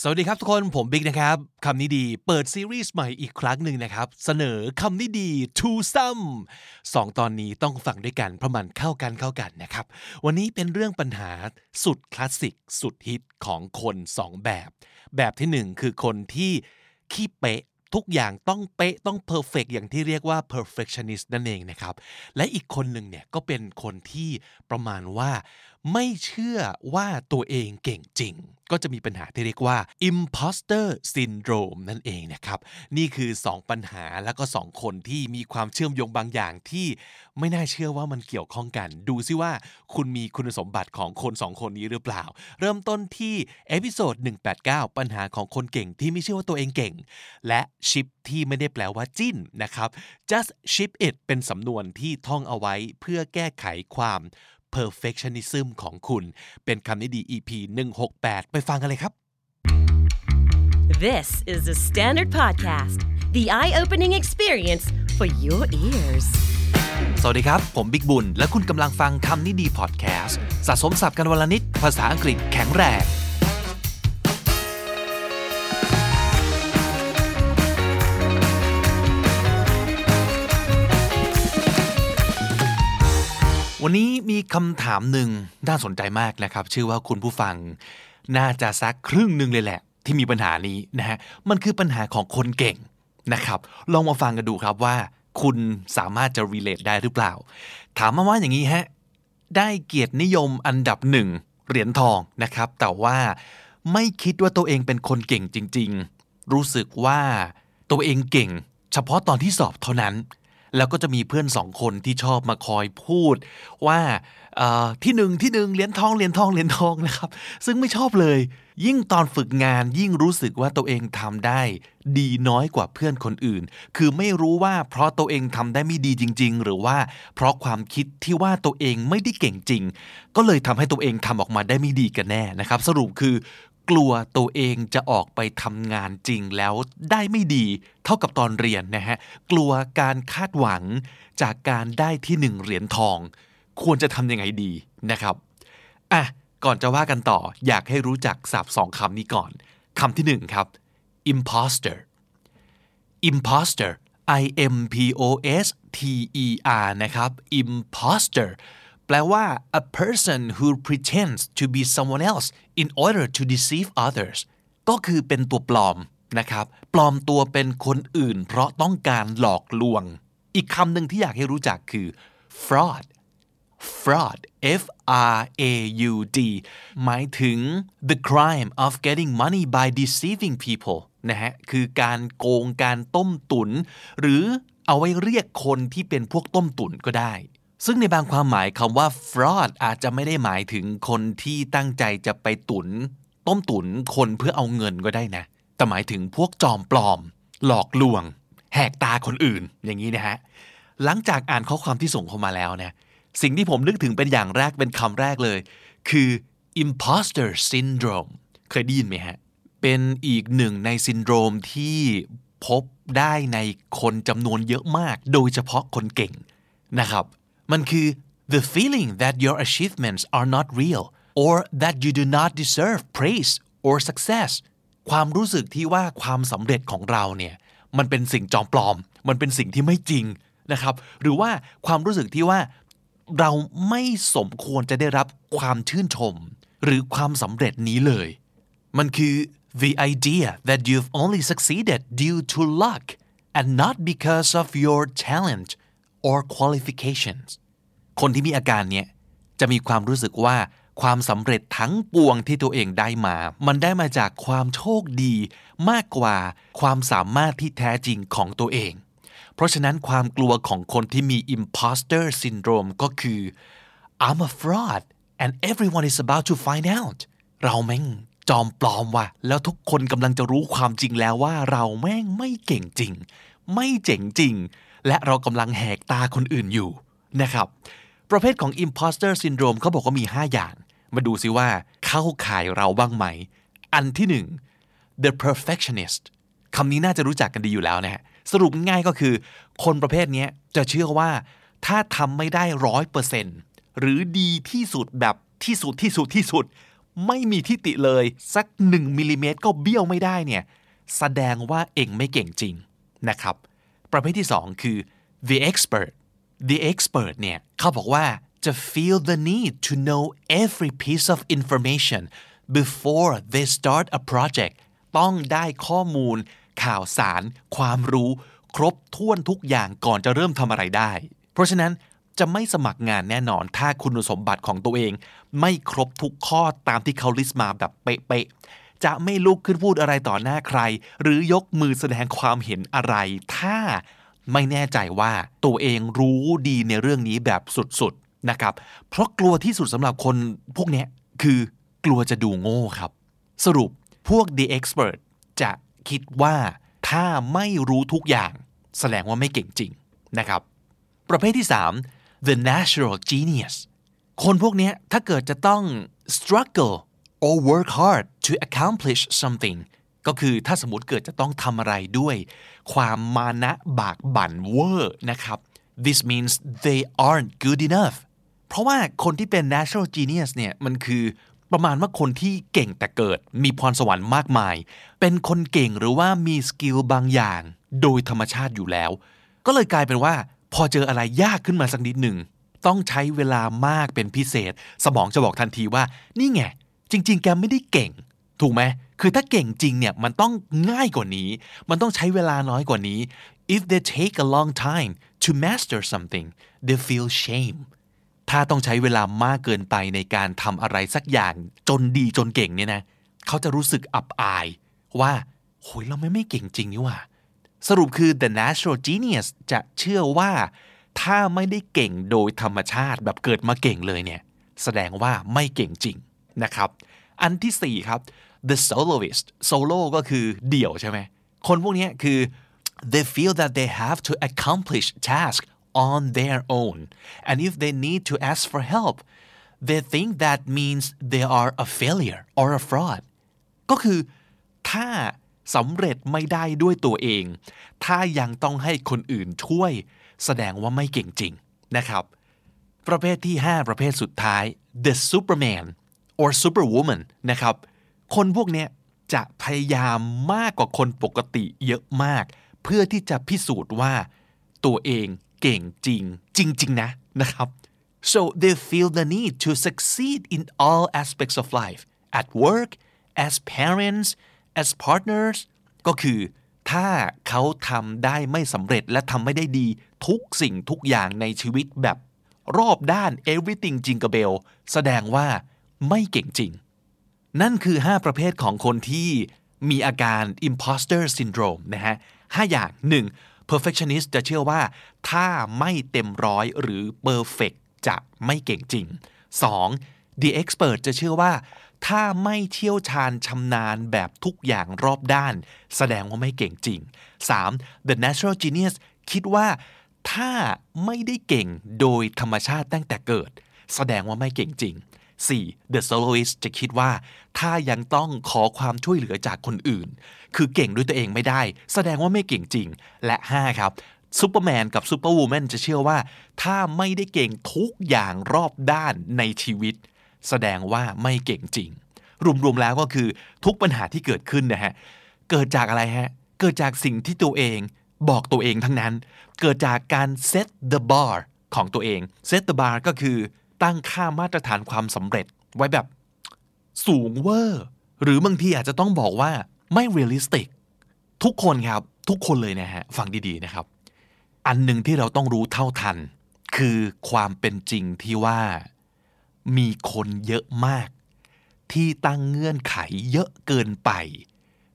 สวัสดีครับทุกคนผมบิ๊กนะครับคำนี้ดีเปิดซีรีส์ใหม่อีกครั้งหนึ่งนะครับ เสนอคำนี้ดี to some สองตอนนี้ต้องฟังด้วยกันเพราะมันเข้ากันเข้ากันนะครับ วันนี้เป็นเรื่องปัญหาสุดคลาสสิก สุดฮิตของคนสองแบบ แบบที่หนึ่งคือคนที่ขี้เป๊ะทุกอย่างต้องเป๊ะต้องเพอร์เฟกอย่างที่เรียกว่า perfectionist นั่นเองนะครับ และอีกคนหนึ่งเนี่ยก็เป็นคนที่ประมาณว่า ไม่เชื่อว่าตัวเองเก่งจริง ก็จะมีปัญหาที่เรียกว่า imposter syndrome นั่นเองนะครับ นี่คือ 2 ปัญหาแล้วก็ 2 คนที่มีความเชื่อมโยงบางอย่างที่ไม่น่าเชื่อว่ามันเกี่ยวข้องกัน ดูซิว่าคุณมีคุณสมบัติของคน 2 คนนี้หรือเปล่า เริ่มต้นที่ episode 189 ปัญหาของคนเก่งที่ไม่เชื่อว่าตัวเองเก่ง และ ship ที่ไม่ได้แปลว่าจิ้นนะครับ just ship it เป็นสำนวนที่ท่องเอาไว้เพื่อแก้ไขความ perfectionism ของคุณ เป็นคำนี้ดี EP 168 ไปฟังกันเลยครับ This is the Standard Podcast, the eye opening experience for your ears. สวัสดีครับ ผมบิ๊กบุญ และคุณกำลังฟังคำนี้ดีพอดแคสต์สะสมสับกันวลนิด ภาษาอังกฤษแข็งแรง วันนี้มีคำถามหนึ่งน่าสนใจมากนะครับ ชื่อว่าคุณผู้ฟังน่าจะสักครึ่งหนึ่งเลยแหละ ที่มีปัญหานี้นะฮะมันคือปัญหาของคนเก่งนะครับ ลองมาฟังกันดูครับว่า คุณสามารถจะ relate ได้หรือเปล่า ถามมาว่าอย่างนี้ฮะได้เกียรตินิยมอันดับหนึ่งเหรียญทองนะครับ แต่ว่าไม่คิดว่าตัวเองเป็นคนเก่งจริง ๆ รู้สึกว่าตัวเองเก่ง เฉพาะตอนที่สอบเท่านั้น แล้วก็จะมีเพื่อนสองคนที่ชอบมาคอยพูดว่าที่หนึ่งที่หนึ่งเหรียญทองเหรียญทองเหรียญทองนะครับ ซึ่งไม่ชอบเลย ยิ่งตอนฝึกงานยิ่งรู้สึกว่าตัวเองทำได้ ดีน้อยกว่าเพื่อนคนอื่น คือไม่รู้ว่าเพราะตัวเองทำได้ไม่ดีจริง ๆ หรือว่าเพราะความคิดที่ว่าตัวเองไม่ได้เก่งจริง ก็เลยทำให้ตัวเองทำออกมาได้ไม่ดีกันแน่นะครับ สรุปคือ กลัวตัวเองจะออกไปทำงานจริงแล้วได้ไม่ดี เท่ากับตอนเรียนนะฮะ กลัวการคาดหวังจากการได้ที่หนึ่งเหรียญทอง ควรจะทำยังไงดีนะครับอะก่อนจะว่ากันต่ออยากให้รู้จักศัพท์สองคำนี้ก่อนคำที่หนึ่งครับ imposter imposter I M P O S T E R นะครับ imposter แปลว่า a person who pretends to be someone else in order to deceive others ก็คือเป็นตัวปลอมนะครับ ปลอมตัวเป็นคนอื่น เพราะต้องการหลอกลวง อีกคำหนึ่งที่อยากให้รู้จักคือ fraud fraud F R A U D หมายถึง the crime of getting money by deceiving people นะฮะ คือการโกงการต้มตุน หรือเอาไว้เรียกคนที่เป็นพวกต้มตุนก็ได้ ซึ่งในบางความหมายคำว่า fraud อาจจะไม่ได้หมายถึงคนที่ตั้งใจจะไปตุน ต้มตุนคนเพื่อเอาเงินก็ได้นะ แต่หมายถึงพวกจอมปลอม หลอกลวง แหกตาคนอื่น อย่างนี้นะฮะ หลังจากอ่านข้อความที่ส่งเข้ามาแล้วเนี่ย สิ่งที่ผมนึกถึงเป็นอย่างแรกเป็นคำแรกเลย คือ imposter syndrome เคยได้ยินไหมฮะ เป็นอีกหนึ่งในซินโดรมที่พบได้ในคนจำนวนเยอะมาก โดยเฉพาะคนเก่งนะครับ มันคือ the feeling that your achievements are not real or that you do not deserve praise or success ความรู้สึกที่ว่าความสำเร็จของเราเนี่ยมันเป็นสิ่งจอมปลอม มันเป็นสิ่งที่ไม่จริงนะครับ หรือว่าความรู้สึกที่ว่าเราไม่สมควรจะได้รับความชื่นชม หรือความสำเร็จนี้เลย มันคือ the idea that you've only succeeded due to luck and not because of your talent or qualifications คนที่มีอาการเนี้ยจะมีความรู้สึกว่าความสำเร็จทั้งปวงที่ตัวเองได้มา มันได้มาจากความโชคดีมากกว่าความสามารถที่แท้จริงของตัวเอง เพราะฉะนั้นความกลัวของคนที่มี imposter syndrome ก็คือ I'm a fraud and everyone is about to find out เราแม่งจอมปลอมว่ะ แล้วทุกคนกำลังจะรู้ความจริงแล้วว่าเราแม่งไม่เก่งจริง ไม่เจ๋งจริง และเรากำลังแหกตาคนอื่นอยู่นะครับ ประเภทของ imposter syndrome เขาบอกว่ามี 5 อย่าง มาดูซิว่าเข้าข่ายเราบ้างไหม อันที่หนึ่ง the perfectionist คำนี้น่าจะรู้จักกันดีอยู่แล้วนะฮะสรุปง่ายก็คือ คนประเภทนี้จะเชื่อว่า ถ้าทำไม่ได้ร้อยเปอร์เซ็นต์หรือดีที่สุดแบบที่สุดที่สุดที่สุด ไม่มีทิฏฐิเลย สักหนึ่งมิลลิเมตรก็เบี้ยวไม่ได้เนี่ย แสดงว่าเองไม่เก่งจริงนะครับ ประเภทที่สองคือ the expert the expert เนี่ยเขาบอกว่าจะ feel the need to know every piece of information before they start a project ต้องได้ข้อมูล ข่าวสาร ความรู้ ครบถ้วนทุกอย่างก่อนจะเริ่มทำอะไรได้ เพราะฉะนั้นจะไม่สมัครงานแน่นอน ถ้าคุณสมบัติของตัวเอง ไม่ครบทุกข้อตามที่เขาลิสต์มาแบบเป๊ะๆ จะไม่ลุกขึ้นพูดอะไรต่อหน้าใคร หรือยกมือแสดงความเห็นอะไร ถ้าไม่แน่ใจว่าตัวเองรู้ดีในเรื่องนี้แบบสุดๆนะครับ เพราะกลัวที่สุดสำหรับคนพวกนี้คือกลัวจะดูโง่ครับ สรุปพวก the expert จะคิดว่าถ้าไม่รู้ทุกอย่าง แสดงว่าไม่เก่งจริงนะครับ ประเภทที่ 3 the natural genius คนพวกนี้ถ้าเกิดจะต้อง struggle or work hard to accomplish something ก็คือถ้าสมมติเกิดจะต้องทำอะไรด้วย ความมานะบากบั่นเวอร์นะครับ this means they aren't good enough เพราะว่าคนที่เป็น natural genius เนี่ยมันคือประมาณว่าคนที่เก่งแต่เกิด มีพรสวรรค์มากมาย เป็นคนเก่งหรือว่ามีสกิลบางอย่าง โดยธรรมชาติอยู่แล้ว ก็เลยกลายเป็นว่า พอเจออะไรยากขึ้นมาสักนิดหนึ่ง ต้องใช้เวลามากเป็นพิเศษ สมองจะบอกทันทีว่า นี่ไง จริง ๆ แกไม่ได้เก่ง ถูกไหมคือถ้าเก่งจริงเนี่ยมันต้องง่ายกว่านี้ มันต้องใช้เวลาน้อยกว่านี้ if they take a long time to master something they feel shame ถ้าต้องใช้เวลามากเกินไปในการทำอะไรสักอย่างจนดีจนเก่งเนี่ยนะ เขาจะรู้สึกอับอายว่าโหยเราไม่ไม่เก่งจริงนี่ว่า สรุปคือ the natural genius จะเชื่อว่า ถ้าไม่ได้เก่งโดยธรรมชาติแบบเกิดมาเก่งเลยเนี่ย แสดงว่าไม่เก่งจริง นะครับ อันที่4ครับ the soloist solo ก็คือเดี่ยวใช่ไหม คนพวกนี้คือ they feel that they have to accomplish task on their own and if they need to ask for help they think that means they are a failure or a fraud ก็คือถ้าสำเร็จไม่ได้ด้วยตัวเอง ถ้ายังต้องให้คนอื่นช่วย แสดงว่าไม่เก่งจริงนะครับ ประเภทที่ 5 ประเภทสุดท้าย the superman or superwoman นะครับ คนพวกนี้จะพยายามมากกว่าคนปกติเยอะมาก เพื่อที่จะพิสูจน์ว่าตัวเองเก่งจริงจริง ๆ นะนะครับ so they feel the need to succeed in all aspects of life at work as parents as partners ก็คือถ้าเขาทำได้ไม่สำเร็จและทำไม่ได้ดีทุกสิ่งทุกอย่างในชีวิตแบบรอบด้าน everything จิงกับเบล แสดงว่า ไม่เก่งจริง นั่นคือ 5 ประเภทของคนที่มีอาการ imposter syndrome นะฮะ5อย่าง 1. perfectionist จะเชื่อว่า ถ้าไม่เต็มร้อยหรือ perfect จะไม่เก่งจริง 2. the expert จะเชื่อว่า ถ้าไม่เชี่ยวชาญชำนาญแบบทุกอย่างรอบด้าน แสดงว่าไม่เก่งจริง 3. the natural genius คิดว่า ถ้าไม่ได้เก่งโดยธรรมชาติตั้งแต่เกิด แสดงว่าไม่เก่งจริง 4. The soloist จะคิดว่า ถ้ายังต้องขอความช่วยเหลือจากคนอื่น คือเก่งด้วยตัวเองไม่ได้ แสดงว่าไม่เก่งจริง และ 5 ครับซูเปอร์แมนกับ superwoman จะเชื่อว่า ถ้าไม่ได้เก่งทุกอย่างรอบด้านในชีวิต แสดงว่าไม่เก่งจริง รวมๆแล้วก็คือทุกปัญหาที่เกิดขึ้นนะฮะ เกิดจากอะไรฮะ เกิดจากสิ่งที่ตัวเองบอกตัวเองทั้งนั้น เกิดจากการ set the bar ของตัวเอง set the bar ก็คือ ตั้งค่ามาตรฐานความสำเร็จไว้แบบสูงเวอร์ หรือบางทีอาจจะต้องบอกว่าไม่ realistic ทุกคนครับ ทุกคนเลยนะฮะ ฟังดีๆนะครับ อันหนึ่งที่เราต้องรู้เท่าทัน คือความเป็นจริงที่ว่า มีคนเยอะมาก ที่ตั้งเงื่อนไขเยอะเกินไป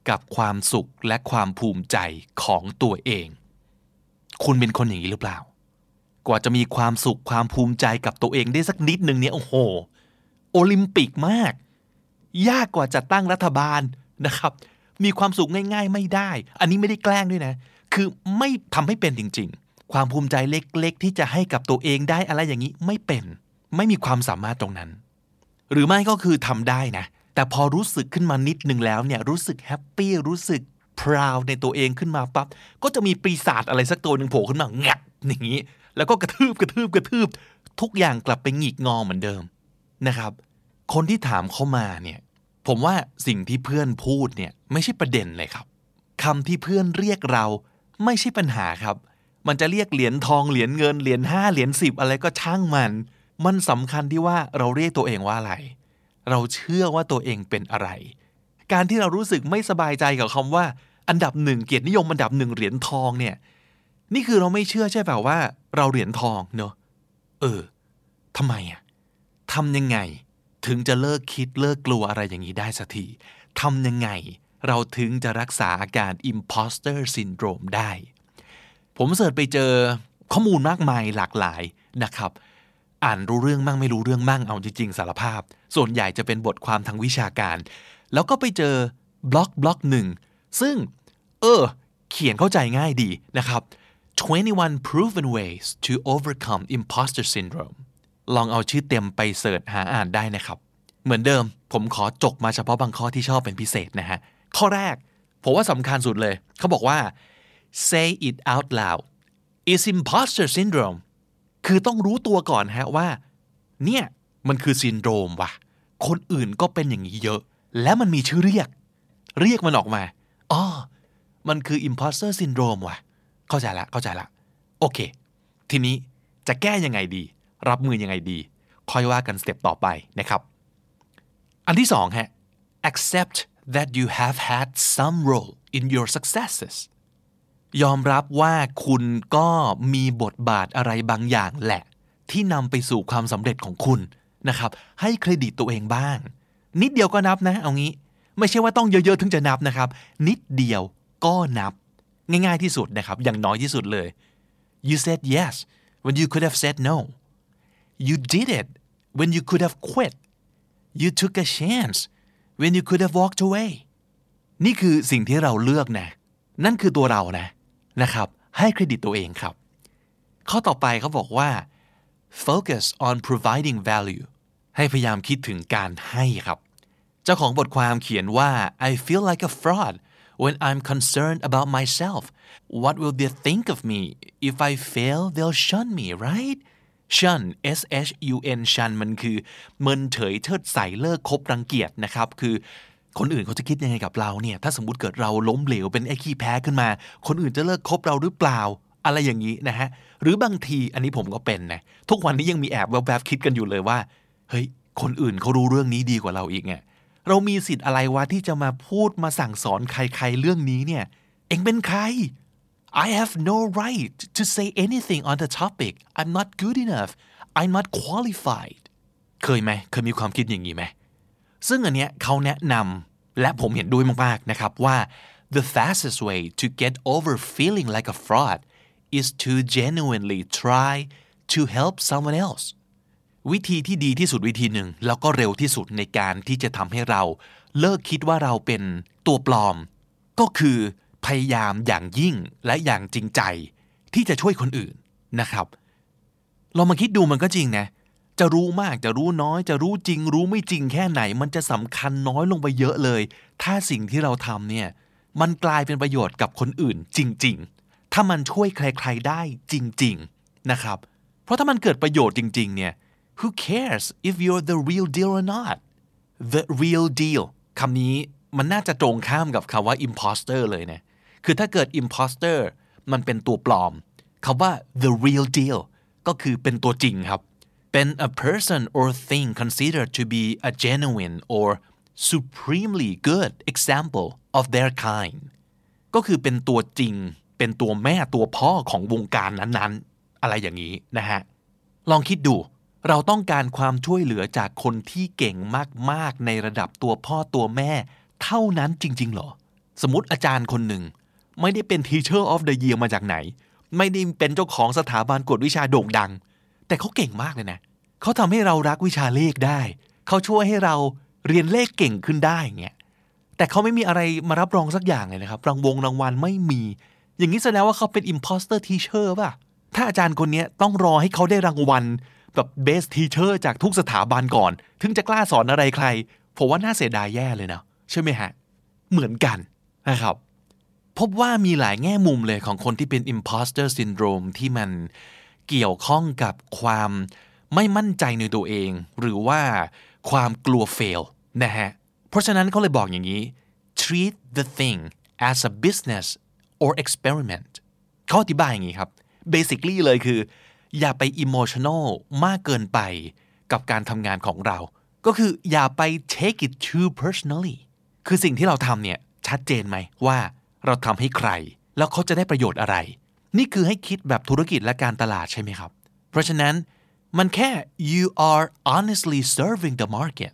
กับความสุขและความภูมิใจของตัวเอง คุณเป็นคนอย่างนี้หรือเปล่า กว่าจะมีความสุขความภูมิใจกับตัวเองได้สักนิดหนึ่งเนี่ยโอ้โห โอลิมปิกมาก ยากกว่าจะตั้งรัฐบาลนะครับ มีความสุขง่าย ๆ ไม่ได้ อันนี้ไม่ได้แกล้งด้วยนะ คือไม่ทำให้เป็นจริง ๆ ความภูมิใจเล็กๆ ที่จะให้กับตัวเองได้อะไรอย่างนี้ไม่เป็น ไม่มีความสามารถตรงนั้น หรือไม่ก็คือทำได้นะ แต่พอรู้สึกขึ้นมานิดนึงแล้วเนี่ยรู้สึกแฮปปี้รู้สึกพราวในตัวเองขึ้นมาปั๊บก็จะมีปีศาจอะไรสักตัวหนึ่งโผล่ขึ้นมาแงบอย่างนี้ แล้วก็กระทืบกระทืบกระทืบ ทุกอย่างกลับไปหงิกงอเหมือนเดิมนะครับ คนที่ถามเข้ามาเนี่ยผมว่าสิ่งที่เพื่อนพูดเนี่ยไม่ใช่ประเด็นเลยครับคำที่เพื่อนเรียกเราไม่ใช่ปัญหาครับ มันจะเรียกเหรียญทองเหรียญเงินเหรียญห้าเหรียญสิบอะไรก็ช่างมัน มันสำคัญที่ว่าเราเรียกตัวเองว่าอะไร เราเชื่อว่าตัวเองเป็นอะไร การที่เรารู้สึกไม่สบายใจกับคำว่า อันดับหนึ่งเกียรตินิยมอันดับหนึ่งเหรียญทองเนี่ย นี่คือเราไม่เชื่อใช่เปล่าว่า เราเหรียญทองเนอะเออทำไมอะทำยังไง ถึงจะเลิกคิดเลิกกลัวอะไรอย่างนี้ได้สักทีทำยังไง เราถึงจะรักษาอาการ imposter syndrome ได้ ผมเสิร์ชไปเจอข้อมูลมากมายหลากหลายนะครับ อ่านรู้เรื่องมั่งไม่รู้เรื่องมั่งเอาจริงๆสารภาพ ส่วนใหญ่จะเป็นบทความทางวิชาการ แล้วก็ไปเจอบล็อกบล็อกหนึ่งซึ่ง เออ เขียนเข้าใจง่ายดีนะครับ 21 proven ways to overcome imposter syndrome ลองเอาชื่อเต็มไปเสิร์ชหาอ่านได้นะครับ เหมือนเดิมผมขอจกมาเฉพาะบางข้อที่ชอบเป็นพิเศษนะฮะ ข้อแรก ผมว่าสำคัญสุดเลย เขาบอกว่า say it out loud is imposter syndrome คือต้องรู้ตัวก่อนฮะว่า เนี่ย มันคือซินโดรมว่ะ คนอื่นก็เป็นอย่างนี้เยอะ และมันมีชื่อเรียก เรียกมันออกมาอ๋อมันคือ imposter syndrome ว่ะ เข้าใจละเข้าใจละโอเค ทีนี้จะแก้ยังไงดี รับมือยังไงดี ค่อยว่ากันสเต็ปต่อไปนะครับ อันที่สองฮะ accept that you have had some role in your successes ยอมรับว่าคุณก็มีบทบาทอะไรบางอย่างแหละ ที่นำไปสู่ความสำเร็จของคุณนะครับ ให้เครดิตตัวเองบ้าง นิดเดียวก็นับนะ เอางี้ ไม่ใช่ว่าต้องเยอะๆ ถึงจะนับนะครับ นิดเดียวก็นับ ง่ายๆที่สุดนะครับ อย่างน้อยที่สุดเลย you said yes when you could have said no you did it when you could have quit you took a chance when you could have walked away นี่คือสิ่งที่เราเลือกนะ นั่นคือตัวเรานะนะครับ ให้เครดิตตัวเองครับ ข้อต่อไปเขาบอกว่า focus on providing value ให้พยายามคิดถึงการให้ครับ เจ้าของบทความเขียนว่า I feel like a fraud when I'm concerned about myself what will they think of me if I fail they'll shun me right shun s h u n shun มันคือเมินเฉยเชิดใส่เลิกคบรังเกียจนะครับ คือคนอื่นเขาจะคิดยังไงกับเราเนี่ย ถ้าสมมติเกิดเราล้มเหลวเป็นไอ้ขี้แพ้ขึ้นมา คนอื่นจะเลิกคบเราหรือเปล่า อะไรอย่างนี้นะฮะ หรือบางทีอันนี้ผมก็เป็นนะ ทุกวันนี้ยังมีแอบแวบๆคิดกันอยู่เลยว่า เฮ้ย คนอื่นเขารู้เรื่องนี้ดีกว่าเราอีกไง เรามีสิทธิ์อะไรวะที่จะมาพูดมาสั่งสอนใครๆเรื่องนี้เนี่ย เองเป็นใคร I have no right to say anything on the topic I'm not good enough I'm not qualified เคยไหมเคยมีความคิดอย่างนี้ไหมซึ่งอันเนี้ยเขาแนะนำและผมเห็นด้วยมากๆนะครับว่า the fastest way to get over feeling like a fraud is to genuinely try to help someone else วิธีที่ดีที่สุดวิธีหนึ่ง แล้วก็เร็วที่สุดในการที่จะทำให้เราเลิกคิดว่าเราเป็นตัวปลอม ก็คือพยายามอย่างยิ่งและอย่างจริงใจ ที่จะช่วยคนอื่นนะครับลองมาคิดดูมันก็จริงนะ จะรู้มากจะรู้น้อย จะรู้จริง รู้ไม่จริงแค่ไหน มันจะสำคัญน้อยลงไปเยอะเลย ถ้าสิ่งที่เราทำเนี่ยมันกลายเป็นประโยชน์กับคนอื่นจริง ๆ ถ้ามันช่วยใครๆได้จริง ๆนะครับ เพราะถ้ามันเกิดประโยชน์จริง ๆ เนี่ย who cares if you're the real deal or not the real deal คำนี้มันน่าจะตรงข้ามกับคำว่า imposter เลยนะคือถ้าเกิด imposter มันเป็นตัวปลอมคำว่า the real deal ก็คือเป็นตัวจริงครับ เป็น a person or thing considered to be a genuine or supremely good example of their kind ก็คือเป็นตัวจริง เป็นตัวแม่ตัวพ่อของวงการนั้นๆ อะไรอย่างนี้นะฮะ ลองคิดดู เราต้องการความช่วยเหลือจากคนที่เก่งมากๆ ในระดับตัวพ่อตัวแม่ เท่านั้นจริง ๆ หรอ สมมติอาจารย์คนหนึ่ง ไม่ได้เป็น Teacher of the Year มาจากไหน ไม่ได้เป็นเจ้าของสถาบันกวดวิชาโด่งดัง แต่เขาเก่งมากเลยนะ เขาทำให้เรารักวิชาเลขได้ เขาช่วยให้เราเรียนเลขเก่งขึ้นได้เงี้ยแต่เขาไม่มีอะไรมารับรองสักอย่างเลยนะครับ รางวงรางวัลไม่มี อย่างนี้แสดงว่าเขาเป็น imposter teacher ป่ะ ถ้าอาจารย์คนนี้ต้องรอให้เขาได้รางวัลแบบ best teacher จากทุกสถาบันก่อน ถึงจะกล้าสอนอะไรใคร ผมว่าน่าเสียดายแย่เลยนะใช่ไหมฮะ เหมือนกันนะครับ พบว่ามีหลายแง่มุมเลยของคนที่เป็น imposter syndrome ที่มันเกี่ยวข้องกับความไม่มั่นใจในตัวเอง หรือว่าความกลัว fail นะฮะ เพราะฉะนั้นเขาเลยบอกอย่างนี้ treat the thing as a business or experiment เขาอธิบายอย่างนี้ครับ basically เลยคือ อย่าไป emotional มากเกินไปกับการทำงานของเรา ก็คืออย่าไป take it too personally คือสิ่งที่เราทำเนี่ยชัดเจนไหมว่าเราทำให้ใคร แล้วเขาจะได้ประโยชน์อะไร นี่คือให้คิดแบบธุรกิจและการตลาดใช่ไหมครับ เพราะฉะนั้นมันแค่ you are honestly serving the market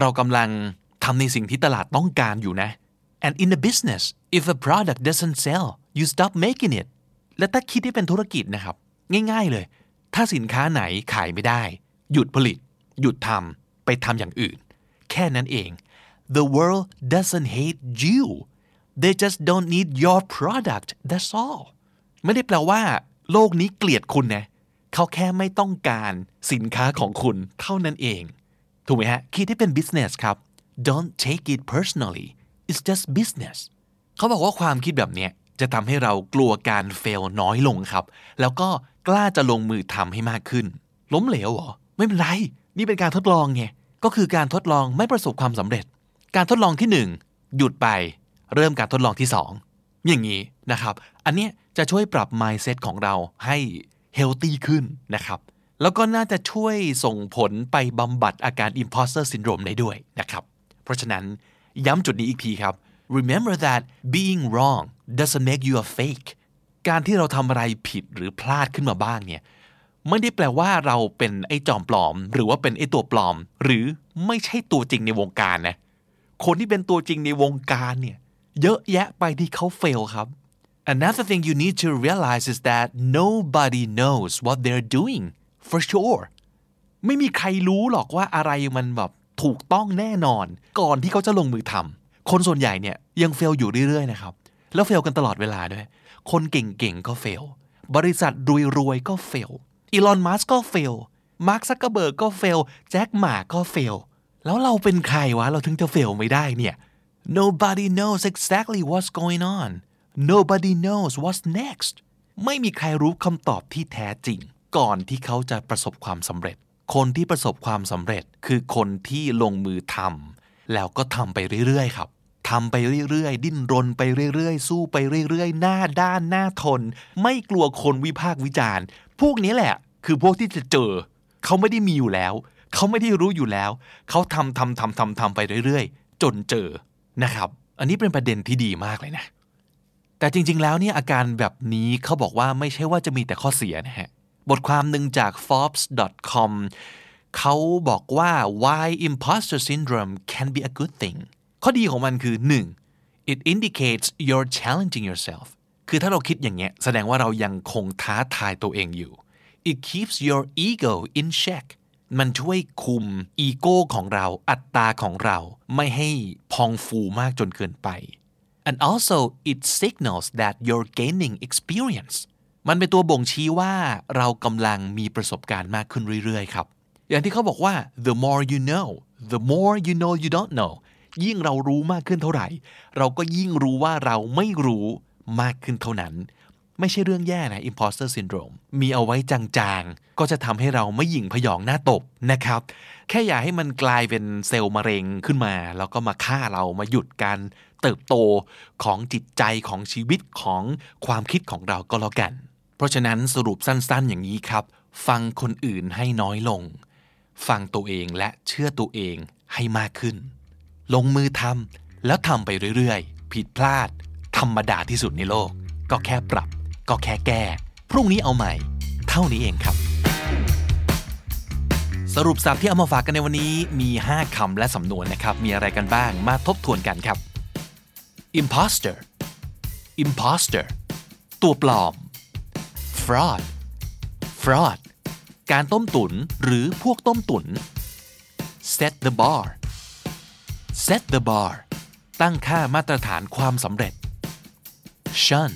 เรากำลังทำในสิ่งที่ตลาดต้องการอยู่นะ and in a business if a product doesn't sell you stop making it และถ้าคิดที่เป็นธุรกิจนะครับ ง่าย ๆเลย ถ้าสินค้าไหนขายไม่ได้ หยุดผลิต หยุดทำไปทำอย่างอื่น แค่นั้นเอง the world doesn't hate you they just don't need your product that's all ไม่ได้แปลว่า โลกนี้เกลียดคุณนะเขาแค่ไม่ต้องการสินค้าของคุณเท่านั้นเอง ถูกไหมฮะ คิดที่เป็น business ครับ don't take it personally it's just business เขาบอกว่าความคิดแบบเนี้ย จะทำให้เรากลัวการ fail น้อยลงครับ แล้วก็กล้าจะลงมือทำให้มากขึ้น ล้มเหลวเหรอ ไม่เป็นไร นี่เป็นการทดลองไง ก็คือการทดลองไม่ประสบความสำเร็จ การทดลองที่หนึ่งหยุดไป เริ่มการทดลองที่สองอย่างนี้นะครับ อันนี้จะช่วยปรับ mindset ของเราให้ healthy ขึ้นนะครับแล้วก็น่าจะช่วยส่งผลไปบำบัดอาการ imposter syndrome ได้ด้วยนะครับ เพราะฉะนั้นย้ำจุดนี้อีกทีครับ remember that being wrong doesn't make you a fake การที่เราทำอะไรผิดหรือพลาดขึ้นมาบ้างเนี่ยไม่ได้แปลว่าเราเป็นไอ้จอมปลอม หรือว่าเป็นไอ้ตัวปลอม หรือไม่ใช่ตัวจริงในวงการนะคนที่เป็นตัวจริงในวงการเนี่ยเยอะแยะไปที่เขาเฟลครับ Another thing you need to realize is that nobody knows what they're doing for sure ไม่มีใครรู้หรอกว่าอะไรมันแบบถูกต้องแน่นอน ก่อนที่เขาจะลงมือทคนส่วนใหญ่เนี่ยยัง fail อยู่เรื่อยๆนะครับ แล้ว fail กันตลอดเวลาด้วย คนเก่งๆก็ fail บริษัทรวยๆก็ fail อีลอน มัสก์ก็ fail มาร์คซักเกอร์เบิร์กก็ fail แจ็คหม่าก็ fail แล้วเราเป็นใครวะ เราถึงจะ fail ไม่ได้เนี่ย nobody knows exactly what's going on nobody knows what's next ไม่มีใครรู้คำตอบที่แท้จริง ก่อนที่เขาจะประสบความสำเร็จ คนที่ประสบความสำเร็จคือคนที่ลงมือทำแล้วก็ทำไปเรื่อยๆครับ ทำไปเรื่อยๆ ดิ้นรนไปเรื่อยๆ สู้ไปเรื่อยๆ หน้าด้านหน้าทน ไม่กลัวคนวิพากษ์วิจารณ์ พวกนี้แหละ คือพวกที่จะเจอ เขาไม่ได้มีอยู่แล้ว เขาไม่ได้รู้อยู่แล้ว เขาทำทำทำทำทำไปเรื่อยๆ จนเจอนะครับ อันนี้เป็นประเด็นที่ดีมากเลยนะ แต่จริง ๆ แล้วเนี่ยอาการแบบนี้เขาบอกว่าไม่ใช่ว่าจะมีแต่ข้อเสียนะฮะ บทความหนึ่งจาก forbes.com เขาบอกว่า why imposter syndrome can be a good thing ข้อดีของมันคือ 1. it indicates you're challenging yourself คือถ้าเราคิดอย่างเงี้ยแสดงว่าเรายังคงท้าทายตัวเองอยู่ it keeps your ego in check มันช่วยคุมอีโก้ของเราอัตตาของเราไม่ให้พองฟูมากจนเกินไป and also it signals that you're gaining experience มันเป็นตัวบ่งชี้ว่าเรากำลังมีประสบการณ์มากขึ้นเรื่อยๆครับ อย่างที่เขาบอกว่า the more you know the more you know you don't know ยิ่งเรารู้มากขึ้นเท่าไหร่ เราก็ยิ่งรู้ว่าเราไม่รู้มากขึ้นเท่านั้น ไม่ใช่เรื่องแย่นะ imposter syndrome มีเอาไว้จางๆ ก็จะทำให้เราไม่หยิ่งพยองหน้าตบนะครับ แค่อย่าให้มันกลายเป็นเซลล์มะเร็งขึ้นมา แล้วก็มาฆ่าเรามาหยุดการเติบโตของจิตใจของชีวิตของความคิดของเราก็แล้วกัน เพราะฉะนั้นสรุปสั้นๆ อย่างนี้ครับ ฟังคนอื่นให้น้อยลง ฟังตัวเองและเชื่อตัวเองให้มากขึ้น ลงมือทำแล้วทำไปเรื่อยๆ ผิดพลาด ธรรมดาที่สุดในโลก ก็แค่ปรับ ก็แค่แก้ พรุ่งนี้เอาใหม่ เท่านี้เองครับ สรุปสับที่เอามาฝากกันในวันนี้มี 5คำและสำนวนนะครับ มีอะไรกันบ้างมาทบทวนกันครับ imposter imposter ตัวปลอม fraud fraud การต้มตุนหรือพวกต้มตุน set the bar set the bar ตั้งค่ามาตรฐานความสำเร็จ shun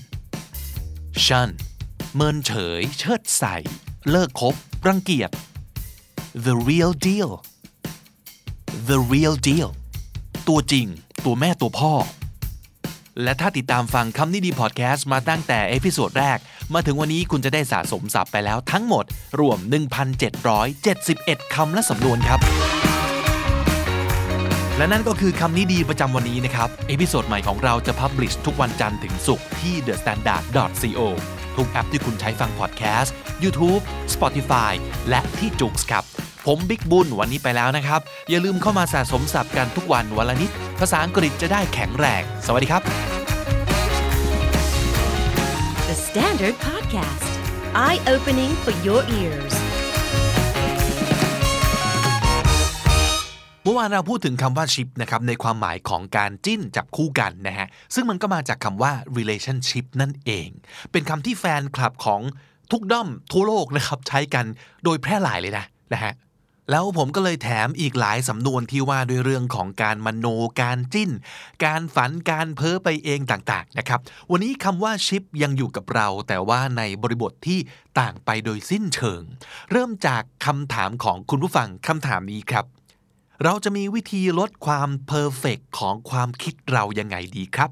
shun เมินเฉย เชิดใส่ เลิกคบ รังเกียจ the real deal the real deal ตัวจริง ตัวแม่ตัวพ่อ และถ้าติดตามฟังคำนี้ดีพอดแคสต์มาตั้งแต่ episode แรก มาถึงวันนี้คุณจะได้สะสมศัพท์ไปแล้วทั้งหมด รวม 1,771 คำและสำนวนครับ และนั่นก็คือคำนี้ดีประจำวันนี้นะครับ episode ใหม่ของเราจะ publish ทุกวันจันทร์ถึงศุกร์ที่ thestandard.co ทุกแอปที่คุณใช้ฟังพอดแคสต์ YouTube Spotify และที่จุกส์ครับ ผมบิ๊กบุญวันนี้ไปแล้วนะครับ อย่าลืมเข้ามาสะสมศัพท์กันทุกวันวันละนิด ภาษาอังกฤษจะได้แข็งแรง สวัสดีครับ The Standard Podcast, eye opening for your ears. เมื่อวานเราพูดถึงคำว่า ship นะครับในความหมายของการจิ้นจับคู่กันนะฮะซึ่งมันก็มาจากคำว่า relationship นั่นเอง เป็นคำที่แฟนคลับของทุกด้อมทั่วโลกนะครับใช้กันโดยแพร่หลายเลยนะนะฮะแล้วผมก็เลยแถมอีกหลายสำนวนที่ว่าด้วยเรื่องของการมโนการจิ้น การฝันการเพ้อไปเองต่างๆนะครับ วันนี้คำว่า ship ยังอยู่กับเรา แต่ว่าในบริบทที่ต่างไปโดยสิ้นเชิง เริ่มจากคำถามของคุณผู้ฟังคำถามนี้ครับ เราจะมีวิธีลดความเพอร์เฟกของความคิดเรายังไงดีครับ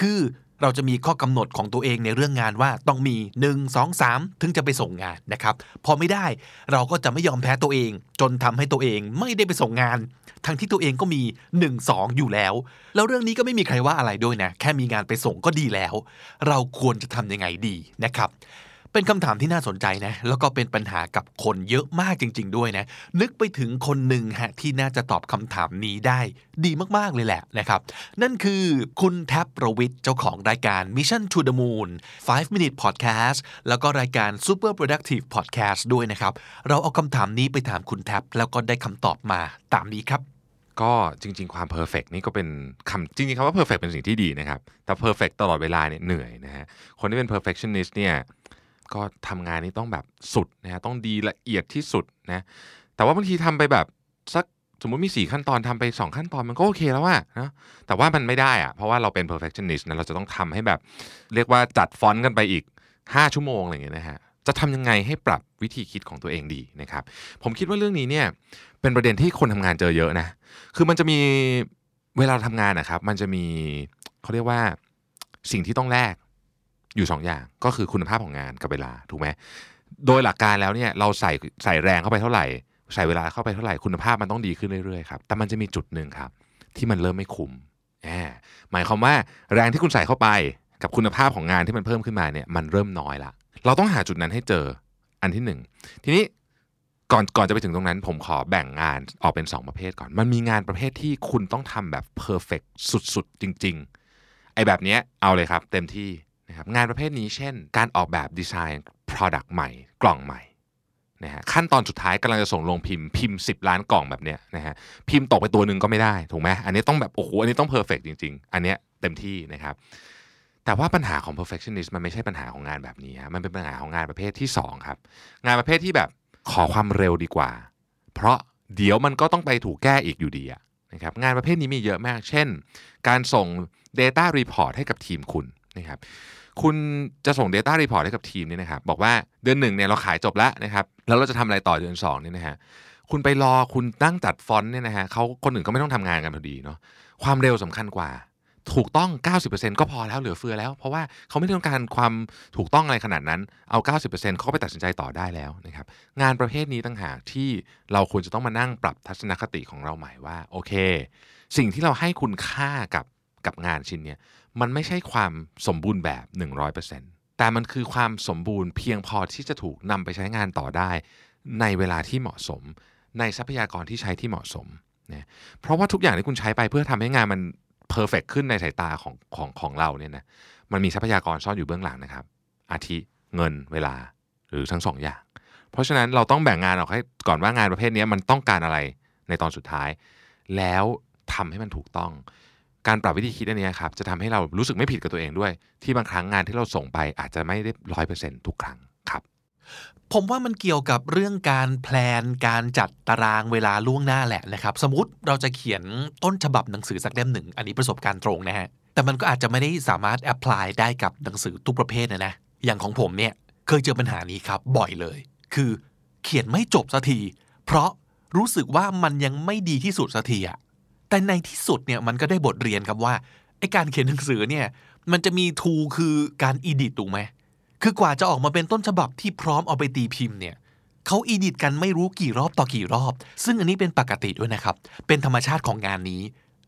คือเราจะมีข้อกำหนดของตัวเองในเรื่องงานว่าต้องมี 1 2 3 ถึงจะไปส่งงานนะครับ พอไม่ได้เราก็จะไม่ยอมแพ้ตัวเอง จนทำให้ตัวเองไม่ได้ไปส่งงาน ทั้งที่ตัวเองก็มี 1 2 อยู่แล้ว แล้วเรื่องนี้ก็ไม่มีใครว่าอะไรด้วยนะ แค่มีงานไปส่งก็ดีแล้ว เราควรจะทำยังไงดีนะครับ เป็นคำถามที่น่าสนใจนะ แล้วก็เป็นปัญหากับคนเยอะมากจริง ๆ ด้วยนะ นึกไปถึงคนหนึ่งฮะที่น่าจะตอบคำถามนี้ได้ดีมากๆเลยแหละนะครับ นั่นคือคุณแท็ปประวิทย์เจ้าของรายการ Mission to the Moon 5 Minute Podcast แล้วก็รายการ Super Productive Podcast ด้วยนะครับ เราเอาคำถามนี้ไปถามคุณแท็บแล้วก็ได้คำตอบมาตามนี้ครับก็จริง ๆ ความ perfect นี่ก็เป็นคำจริงๆคำว่า perfect เป็นสิ่งที่ดีนะครับ แต่ perfect ตลอดเวลาเนี่ยเหนื่อยนะฮะคนที่เป็น perfectionist เนี่ย ก็ทำงานนี้ต้องแบบสุดนะฮะต้องดีละเอียดที่สุดนะแต่ว่าบางทีทำไปแบบสักสมมติมี 4 ขั้นตอนทำไป 2 ขั้นตอนมันก็โอเคแล้วอะนะแต่ว่ามันไม่ได้อะเพราะว่าเราเป็น perfectionist นะเราจะต้องทำให้แบบ เรียกว่าจัดฟอนต์กันไปอีก 5 ชั่วโมงอะไรอย่างเงี้ยนะฮะจะทำยังไงให้ปรับวิธีคิดของตัวเองดีนะครับ ผมคิดว่าเรื่องนี้เนี่ยเป็นประเด็นที่คนทำงานเจอเยอะนะ คือมันจะมีเวลาเราทำงานนะครับ มันจะมีเขาเรียกว่าสิ่งที่ต้องแลก อยู่สองอย่างก็คือคุณภาพของงานกับเวลาถูกไหมโดยหลักการแล้วเนี่ยเราใส่ใส่แรงเข้าไปเท่าไหร่ ใส่เวลาเข้าไปเท่าไหร่คุณภาพมันต้องดีขึ้นเรื่อยๆครับแต่มันจะมีจุดหนึ่งครับ ที่มันเริ่มไม่คุ้มแหมหมายความว่าแรงที่คุณใส่เข้าไปกับคุณภาพของงานที่มันเพิ่มขึ้นมาเนี่ยมันเริ่มน้อยละ เราต้องหาจุดนั้นให้เจออันที่หนึ่งทีนี้ก่อนก่อนจะไปถึงตรงนั้น ผมขอแบ่งงานออกเป็น 2 ประเภทก่อน มันมีงานประเภทที่คุณต้องทำแบบเพอร์เฟกสุดๆ จริง ๆ ไอ้แบบเนี้ยเอาเลยครับ เต็มที่ นะครับงานประเภทนี้เช่น การออกแบบดีไซน์ Product ใหม่ กล่องใหม่นะฮะขั้นตอนสุดท้ายกำลังจะส่งลงพิมพ์พิมพ์ 10 ล้านกล่องแบบเนี้ยนะฮะพิมพ์ตกไปตัวหนึ่งก็ไม่ได้ถูกไหมอันนี้ต้องแบบโอ้โหอันนี้ต้องเพอร์เฟกจริง ๆ อันเนี้ยเต็มที่นะครับแต่ว่าปัญหาของ perfectionist มันไม่ใช่ปัญหาของงานแบบนี้มันเป็นปัญหาของงานประเภทที่ 2 ครับ งานประเภทที่แบบขอความเร็วดีกว่า เพราะเดี๋ยวมันก็ต้องไปถูกแก้อีกอยู่ดีนะครับงานประเภทนี้มีเยอะมาก เช่น การส่ง Data Report ให้กับทีมคุณนะครับ คุณจะส่ง Data Report ให้กับทีมนี่นะครับบอกว่าเดือนหนึ่งเนี่ยเราขายจบแล้วนะครับแล้วเราจะทำอะไรต่อเดือน2เนี่ยนะฮะคุณไปรอคุณตั้งจัดฟอนต์เนี่ยนะฮะเขาคนอื่นก็ไม่ต้องทำงานกันพอดีเนาะความเร็วสำคัญกว่า ถูกต้อง 90%ก็พอแล้วเหลือเฟือแล้ว เพราะว่าเขาไม่ต้องการความถูกต้องอะไรขนาดนั้นเอา 90%เขาก็ไปตัดสินใจต่อได้แล้วนะครับงานประเภทนี้ต่างหากที่เราควรจะต้องมานั่งปรับทัศนคติของเราใหม่ว่าโอเค สิ่งที่เราให้คุณค่ากับกับงานชิ้นเนี้ย มันไม่ใช่ความสมบูรณ์แบบ 100%แต่มันคือความสมบูรณ์เพียงพอที่จะถูกนำไปใช้งานต่อได้ ในเวลาที่เหมาะสม ในทรัพยากรที่ใช้ที่เหมาะสมนะเพราะว่าทุกอย่างที่คุณใช้ไปเพื่อทำให้งานมันเพอร์เฟกขึ้นในสายตาของของของเราเนี่ยนะมันมีทรัพยากรซ่อนอยู่เบื้องหลังนะครับ อาทิเงินเวลาหรือทั้งสองอย่าง เพราะฉะนั้นเราต้องแบ่งงานออกให้ก่อนว่างานประเภทนี้มันต้องการอะไรในตอนสุดท้าย แล้วทำให้มันถูกต้อง การปรับวิธีคิดอันนี้ครับจะทำให้เรารู้สึกไม่ผิดกับตัวเองด้วย ที่บางครั้งงานที่เราส่งไปอาจจะไม่ได้ร้อยเปอร์เซ็นต์ทุกครั้งครับผมว่ามันเกี่ยวกับเรื่องการแพลนการจัดตารางเวลาล่วงหน้าแหละนะครับ สมมติเราจะเขียนต้นฉบับหนังสือสักเล่มหนึ่ง อันนี้ประสบการณ์ตรงนะฮะ แต่มันก็อาจจะไม่ได้สามารถ apply ได้กับหนังสือทุกประเภทนะนะ อย่างของผมเนี่ยเคยเจอปัญหานี้ครับบ่อยเลย คือเขียนไม่จบสักที เพราะรู้สึกว่ามันยังไม่ดีที่สุดสักทีอะ แต่ในที่สุดเนี่ยมันก็ได้บทเรียนครับว่าไอการเขียนหนังสือเนี่ยมันจะมีทูคือการอีดิตถูกไหมคือกว่าจะออกมาเป็นต้นฉบับที่พร้อมเอาไปตีพิมพ์เนี่ยเขา edit กันไม่รู้กี่รอบต่อกี่รอบ ซึ่งอันนี้เป็นปกติด้วยนะครับ เป็นธรรมชาติของงานนี้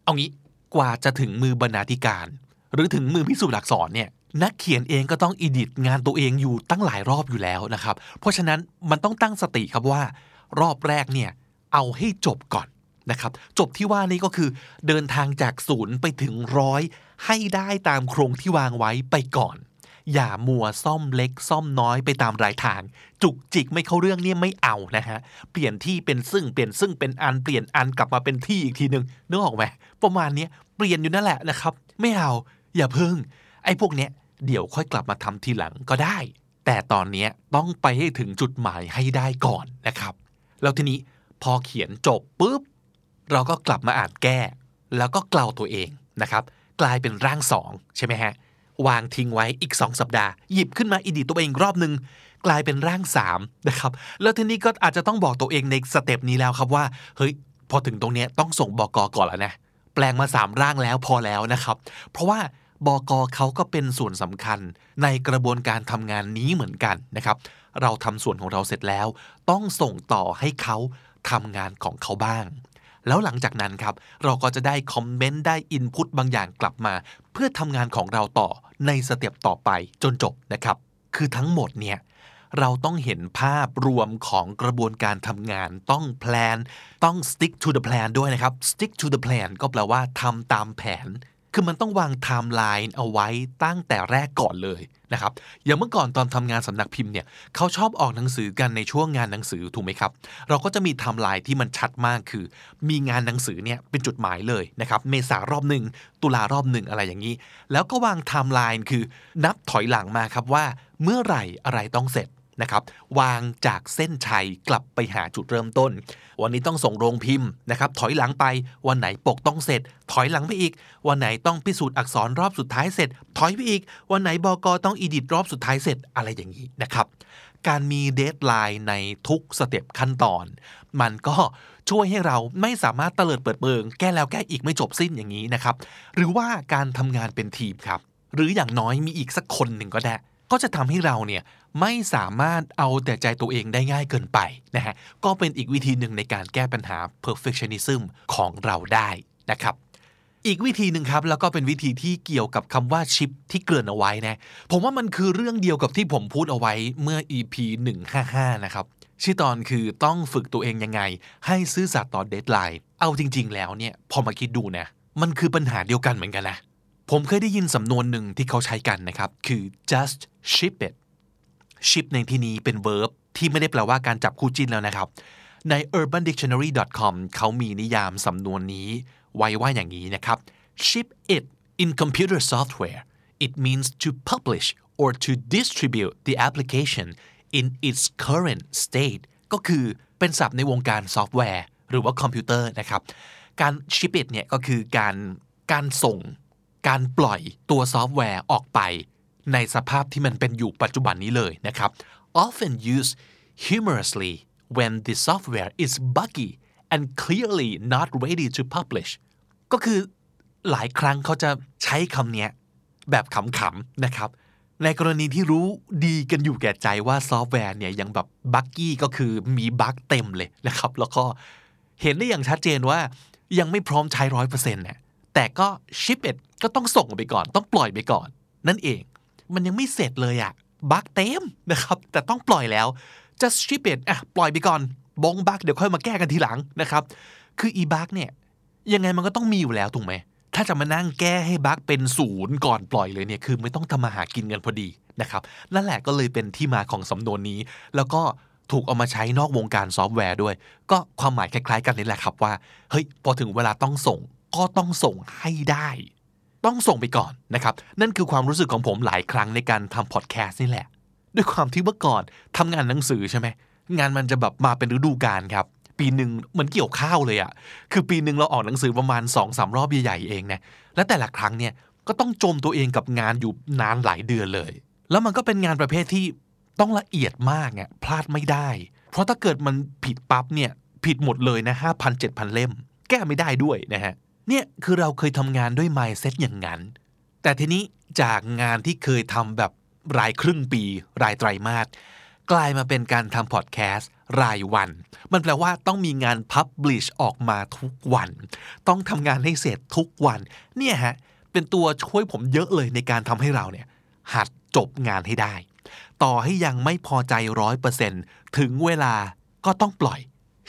เอางี้กว่าจะถึงมือบรรณาธิการ หรือถึงมือพิสูจน์อักษรเนี่ยนักเขียนเองก็ต้องอีดิตงานตัวเองอยู่ตั้งหลายรอบอยู่แล้วนะครับ เพราะฉะนั้นมันต้องตั้งสติครับว่า รอบแรกเนี่ยเอาให้จบก่อน นะครับจบที่ว่านี้ก็คือ เดินทางจากศูนย์ไปถึงร้อยให้ได้ตามโครงที่วางไว้ไปก่อน อย่ามัวซ่อมเล็กซ่อมน้อยไปตามรายทาง จุกจิกไม่เข้าเรื่องเนี่ยไม่เอานะฮะเปลี่ยนที่เป็นซึ่งเปลี่ยนซึ่งเป็นอันเปลี่ยนอันกลับมาเป็นที่อีกทีหนึ่งนึกออกไหมประมาณนี้เปลี่ยนอยู่นั่นแหละนะครับ ไม่เอาอย่าเพิ่ง ไอ้พวกเนี้ยเดี๋ยวค่อยกลับมาทำทีหลังก็ได้ แต่ตอนนี้ต้องไปให้ถึงจุดหมายให้ได้ก่อนนะครับ แล้วทีนี้พอเขียนจบปุ๊บ เราก็กลับมาอ่านแก้ แล้วก็เกลาตัวเองนะครับ กลายเป็นร่างสองใช่ไหมฮะวางทิ้งไว้อีก 2 สัปดาห์ หยิบขึ้นมาอีดิตัวเองรอบหนึ่งกลายเป็นร่าง3นะครับแล้วทีนี้ก็อาจจะต้องบอกตัวเองในสเต็ปนี้แล้วครับว่าเฮ้ยพอถึงตรงนี้ต้องส่งบอกก่อนแล้วนะแปลงมา 3 ร่างแล้วพอแล้วนะครับ เพราะว่าบอกเขาก็เป็นส่วนสำคัญในกระบวนการทำงานนี้เหมือนกันนะครับ เราทำส่วนของเราเสร็จแล้ว ต้องส่งต่อให้เขาทำงานของเขาบ้าง แล้วหลังจากนั้นครับ เราก็จะได้คอมเมนต์ได้ input บางอย่างกลับมา เพื่อทำงานของเราต่อใน step ต่อไปจนจบนะครับ คือทั้งหมดเนี่ยเราต้องเห็นภาพรวมของกระบวนการทำงานต้อง plan ต้อง stick to the plan ด้วยนะครับ stick to the plan ก็แปลว่าทำตามแผน คือมันต้องวางไทม์ไลน์เอาไว้ตั้งแต่แรกก่อนเลยนะครับอย่างเมื่อก่อนตอนทำงานสำนักพิมพ์เนี่ยเขาชอบออกหนังสือกันในช่วงงานหนังสือถูกไหมครับ เราก็จะมีไทม์ไลน์ที่มันชัดมากคือ มีงานหนังสือเนี่ยเป็นจุดหมายเลยนะครับเมษารอบหนึ่งตุลารอบหนึ่งอะไรอย่างนี้ แล้วก็วางไทม์ไลน์คือนับถอยหลังมาครับว่า เมื่อไหร่อะไรต้องเสร็จ นะครับวางจากเส้นชัยกลับไปหาจุดเริ่มต้น วันนี้ต้องส่งโรงพิมพ์นะครับถอยหลังไปวันไหนปกต้องเสร็จ ถอยหลังไปอีก วันไหนต้องพิสูจน์อักษรรอบสุดท้ายเสร็จ ถอยไปอีก วันไหนบกต้อง edit รอบสุดท้ายเสร็จอะไรอย่างนี้นะครับการมี deadline ในทุก step ขั้นตอน มันก็ช่วยให้เราไม่สามารถเตลิดเปิดเปิง แก้แล้วแก้อีกไม่จบสิ้นอย่างนี้นะครับ หรือว่าการทำงานเป็นทีมครับ หรืออย่างน้อยมีอีกสักคนหนึ่งก็ได้ ก็จะทำให้เราเนี่ยไม่สามารถเอาแต่ใจตัวเองได้ง่ายเกินไปนะฮะก็เป็นอีกวิธีหนึ่งในการแก้ปัญหา perfectionism ของเราได้นะครับ อีกวิธีหนึ่งครับแล้วก็เป็นวิธีที่เกี่ยวกับคำว่า ship ที่เกริ่นเอาไว้นะผมว่ามันคือเรื่องเดียวกับที่ผมพูดเอาไว้เมื่อ EP 155 นะครับชื่อตอนคือต้องฝึกตัวเองยังไง ให้ซื่อสัตย์ต่อเดทไลน์เอาจริง ๆ แล้วเนี่ยพอมาคิดดูนะมันคือปัญหาเดียวกันเหมือนกันนะ ผมเคยได้ยินสำนวนหนึ่งที่เขาใช้กันนะครับ คือ just ship it ship ในที่นี้เป็น verb ที่ไม่ได้แปลว่าการจับคู่จิ้นแล้วนะครับ ใน urbandictionary.com เขามีนิยามสำนวนนี้ ไว้ว่าอย่างนี้นะครับ ship it in computer software it means to publish or to distribute the application in its current state ก็คือเป็นศัพท์ในวงการซอฟต์แวร์ หรือว่าคอมพิวเตอร์นะครับ การ ship it เนี่ยก็คือการการส่ง การปล่อยตัวซอฟต์แวร์ออกไป ในสภาพที่มันเป็นอยู่ปัจจุบันนี้เลยนะครับ often used humorously when the software is buggy and clearly not ready to publish ก็คือหลายครั้งเขาจะใช้คำเนี้ยแบบขำๆนะครับ ในกรณีที่รู้ดีกันอยู่แก่ใจว่าซอฟต์แวร์เนี่ยยังแบบ buggy ก็คือมี bug เต็มเลยนะครับ แล้วก็เห็นได้อย่างชัดเจนว่ายังไม่พร้อมใช้ร้อยเปอร์เซ็นต์เนี่ยแต่ก็ ship it ก็ต้องส่งไปก่อน ต้องปล่อยไปก่อน นั่นเอง มันยังไม่เสร็จเลยอะ bug เต็มนะครับ แต่ต้องปล่อยแล้ว just ship it อะปล่อยไปก่อนบงบั๊กเดี๋ยวค่อยมาแก้กันทีหลังนะครับ คืออีบั๊กเนี่ยยังไงมันก็ต้องมีอยู่แล้วถูกไหมถ้าจะมานั่งแก้ให้บั๊กเป็นศูนย์ก่อนปล่อยเลยเนี่ยคือไม่ต้องทำมาหากินกันพอดีนะครับนั่นแหละก็เลยเป็นที่มาของสำนวนนี้ แล้วก็ถูกเอามาใช้นอกวงการซอฟต์แวร์ด้วย ก็ความหมายคล้ายๆ กันนี่แหละครับว่าเฮ้ยพอถึงเวลาต้องส่งก็ต้องส่งให้ได้ ต้องส่งไปก่อนนะครับนั่นคือความรู้สึกของผมหลายครั้งในการทำพอดแคสต์นี่แหละ ด้วยความที่เมื่อก่อนทำงานหนังสือใช่ไหมงานมันจะแบบมาเป็นฤดูกาลครับปีหนึ่งเหมือนเกี่ยวข้าวเลยอะคือปีหนึ่งเราออกหนังสือประมาณ2อสารอบใหญ่ๆเองนะและแต่ละครั้งเนี่ยก็ต้องจมตัวเองกับงานอยู่นานหลายเดือนเลย แล้วมันก็เป็นงานประเภทที่ต้องละเอียดมากอะพลาดไม่ได้ เพราะถ้าเกิดมันผิดปั๊บเนี่ยผิดหมดเลยนะห้าพันเจ็ดพันเล่ม แก้ไม่ได้ด้วยนะฮะ เนี่ยคือเราเคยทำงานด้วย mindset อย่างนั้น แต่ทีนี้จากงานที่เคยทำแบบรายครึ่งปี รายไตรมาสกลายมาเป็นการทำพอดแคสต์รายวัน มันแปลว่าต้องมีงานพับลิชออกมาทุกวัน ต้องทำงานให้เสร็จทุกวัน เนี่ยฮะ เป็นตัวช่วยผมเยอะเลยในการทำให้เราเนี่ย หัดจบงานให้ได้ ต่อให้ยังไม่พอใจร้อยเปอร์เซ็นถึงเวลาก็ต้องปล่อย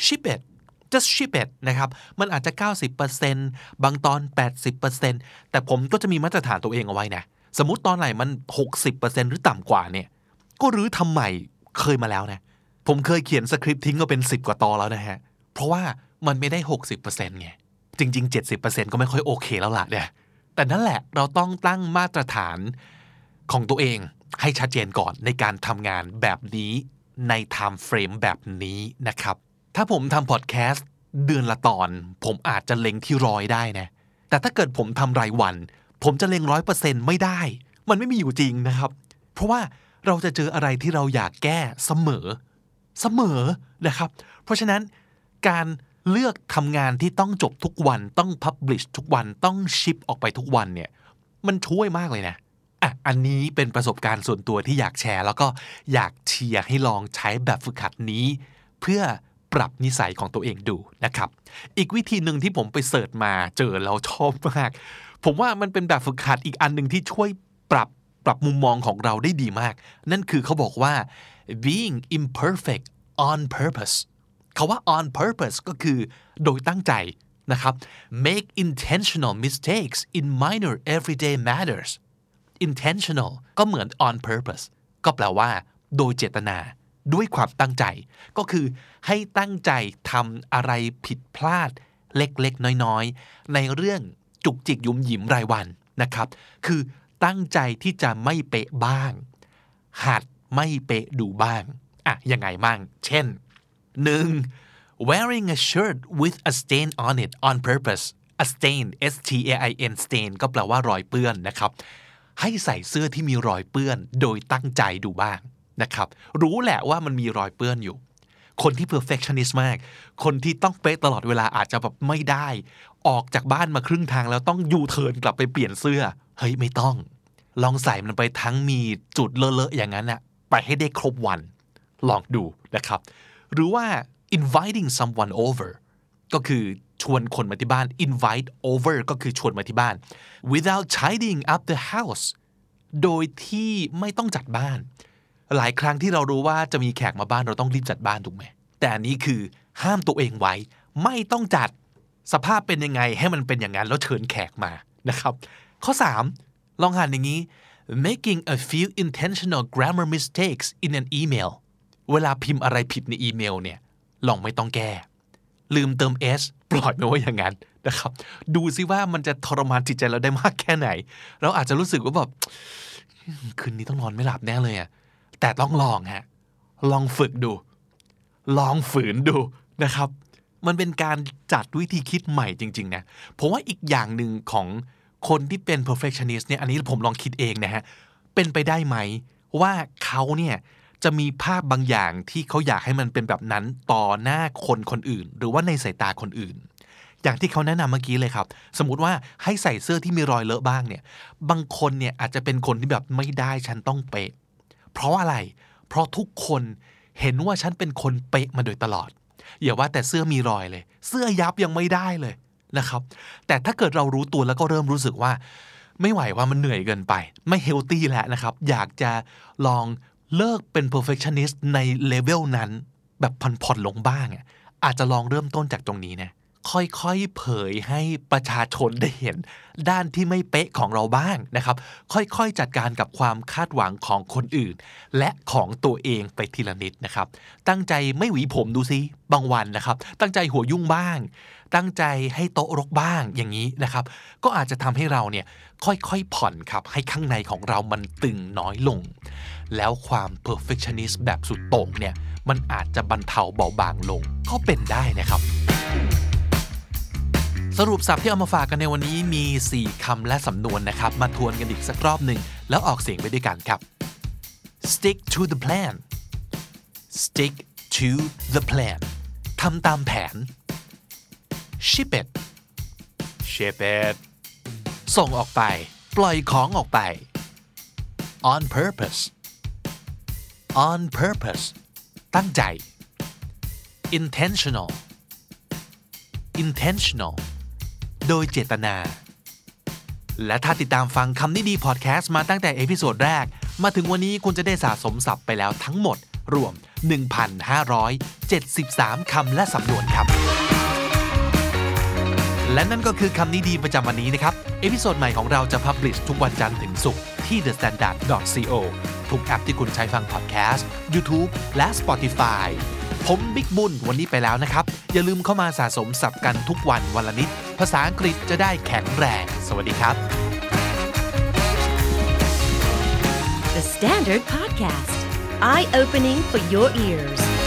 ship it just ship it นะครับ มันอาจจะ 90%บางตอน 80%แต่ผมก็จะมีมาตรฐานตัวเองเอาไว้นะ สมมติตอนไหนมัน 60%หรือต่ำกว่าเนี่ย ก็รื้อทำใหม่เคยมาแล้วนะ ผมเคยเขียนสคริปต์ทิ้งก็เป็น 10 กว่าตอนแล้วนะฮะ เพราะว่ามันไม่ได้ 60%ไง จริง ๆ 70%ก็ไม่ค่อยโอเคแล้วล่ะเนี่ย แต่นั่นแหละเราต้องตั้งมาตรฐานของตัวเองให้ชัดเจนก่อนในการทำงานแบบนี้ในไทม์เฟรมแบบนี้นะครับ ถ้าผมทำพอดแคสต์เดือนละตอน ผมอาจจะเล็งที่ร้อยได้นะ แต่ถ้าเกิดผมทำรายวัน ผมจะเล็งร้อยเปอร์เซ็นต์ไม่ได้ มันไม่มีอยู่จริงนะครับ เพราะว่าเราจะเจออะไรที่เราอยากแก้เสมอ เสมอนะครับ เพราะฉะนั้นการเลือกทำงานที่ต้องจบทุกวันต้องพับลิชทุกวันต้องชิปออกไปทุกวันเนี่ย มันช่วยมากเลยนะอะอันนี้เป็นประสบการณ์ส่วนตัวที่อยากแชร์ แล้วก็อยากเชียร์ให้ลองใช้แบบฝึกหัดนี้ เพื่อ ปรับนิสัยของตัวเองดูนะครับ อีกวิธีหนึ่งที่ผมไปเสิร์ชมาเจอแล้วชอบมาก ผมว่ามันเป็นแบบฝึกหัดอีกอันหนึ่งที่ช่วยปรับปรับมุมมองของเราได้ดีมาก นั่นคือเขาบอกว่า being imperfect on purpose คาว่า on purpose ก็คือโดยตั้งใจนะครับ make intentional mistakes in minor everyday matters intentional ก็เหมือน on purpose ก็แปลว่า โดยเจตนา ด้วยความตั้งใจ ก็คือให้ตั้งใจทำอะไรผิดพลาดเล็กๆ น้อยๆ ในเรื่องจุกจิกยุมหยิมรายวันนะครับ คือตั้งใจที่จะไม่เป๊ะบ้าง หัดไม่เป๊ะดูบ้างอะยังไงบ้าง เช่น 1. wearing a shirt with a stain on it on purpose a stain S T A I N stain ก็แปลว่ารอยเปื้อนนะครับ ให้ใส่เสื้อที่มีรอยเปื้อนโดยตั้งใจดูบ้าง นะครับ รู้แหละว่ามันมีรอยเปื้อนอยู่ คนที่ perfectionist มาก คนที่ต้องเป๊ะตลอดเวลาอาจจะแบบไม่ได้ ออกจากบ้านมาครึ่งทางแล้วต้องยูเทิร์นกลับไปเปลี่ยนเสื้อ เฮ้ยไม่ต้อง ลองใส่มันไปทั้งมีจุดเลอะๆอย่างนั้นอะไปให้ได้ครบวัน ลองดูนะครับ หรือว่า inviting someone over ก็คือชวนคนมาที่บ้าน invite over ก็คือชวนมาที่บ้าน without tidying up the house โดยที่ไม่ต้องจัดบ้าน หลายครั้งที่เรารู้ว่าจะมีแขกมาบ้านเราต้องรีบจัดบ้านถูกไหมแต่อันนี้คือห้ามตัวเองไว้ ไม่ต้องจัดสภาพเป็นยังไงให้มันเป็นอย่างนั้นแล้วเชิญแขกมานะครับ ข้อ 3 ลองหันอย่างนี้ making a few intentional grammar mistakes in an email เวลาพิมพ์อะไรผิดในอีเมลเนี่ยลองไม่ต้องแก้ ลืมเติม s ปล่อยไม่ไว้อย่างนั้นนะครับ ดูซิว่ามันจะทรมานจิตใจเราได้มากแค่ไหน เราอาจจะรู้สึกว่าแบบคืนนี้ต้องนอนไม่หลับแน่เลยอะ แต่ต้องลองฮะ ลองฝึกดู ลองฝืนดูนะครับ มันเป็นการจัดวิธีคิดใหม่จริง ๆ นะผมว่าอีกอย่างหนึ่งของคนที่เป็น perfectionist เนี่ย อันนี้ผมลองคิดเองนะฮะ เป็นไปได้ไหม ว่าเขาเนี่ยจะมีภาพบางอย่างที่เขาอยากให้มันเป็นแบบนั้นต่อหน้าคนคนอื่น หรือว่าในสายตาคนอื่น อย่างที่เขาแนะนำเมื่อกี้เลยครับ สมมติว่าให้ใส่เสื้อที่มีรอยเลอะบ้างเนี่ย บางคนเนี่ยอาจจะเป็นคนที่แบบไม่ได้ฉันต้องเป๊ะ เพราะอะไร เพราะทุกคนเห็นว่าฉันเป็นคนเป๊ะมาโดยตลอด อย่าว่าแต่เสื้อมีรอยเลย เสื้อยับยังไม่ได้เลยนะครับ แต่ถ้าเกิดเรารู้ตัวแล้วก็เริ่มรู้สึกว่า ไม่ไหวว่ามันเหนื่อยเกินไป ไม่ healthy แล้วนะครับ อยากจะลองเลิกเป็น perfectionist ในเลเวลนั้น แบบผ่อนๆลงบ้างอะอาจจะลองเริ่มต้นจากตรงนี้นะ ค่อยๆเผยให้ประชาชนได้เห็น ด้านที่ไม่เป๊ะของเราบ้างนะครับ ค่อยๆจัดการกับความคาดหวังของคนอื่น และของตัวเองไปทีละนิดนะครับ ตั้งใจไม่หวีผมดูซิบางวันนะครับ ตั้งใจหัวยุ่งบ้าง ตั้งใจให้โต๊ะรกบ้างอย่างนี้นะครับ ก็อาจจะทำให้เราเนี่ยค่อยๆผ่อนครับให้ข้างในของเรามันตึงน้อยลง แล้วความ perfectionist แบบสุดโต่งเนี่ยมันอาจจะบรรเทาเบาบางลงก็เป็นได้นะครับ สรุปสับที่เอามาฝากกันในวันนี้มี 4คำและสำนวนนะครับ มาทวนกันอีกสักรอบหนึ่ง แล้วออกเสียงไปด้วยกันครับ stick to the plan stick to the plan ทำตามแผน ship it ship it ส่งออกไป ปล่อยของออกไป on purpose on purpose ตั้งใจ intentional intentional โดยเจตนา และถ้าติดตามฟังคำนี้ดีพอดแคสต์มาตั้งแต่ episode แรก มาถึงวันนี้คุณจะได้สะสมศัพท์ไปแล้วทั้งหมด รวม 1,573 คำและสำนวนครับ และนั่นก็คือคำนี้ดีประจำวันนี้นะครับ episode ใหม่ของเราจะ publish ทุกวันจันทร์ถึงศุกร์ที่ thestandard.co ทุกแอปที่คุณใช้ฟังพอดแคสต์ YouTube และ Spotify ผมบิ๊กบุญวันนี้ไปแล้วนะครับ อย่าลืมเข้ามาสะสมศัพท์กันทุกวันวันละนิดภาษาอังกฤษจะได้แข็งแรง สวัสดีครับ The Standard Podcast, eye opening for your ears.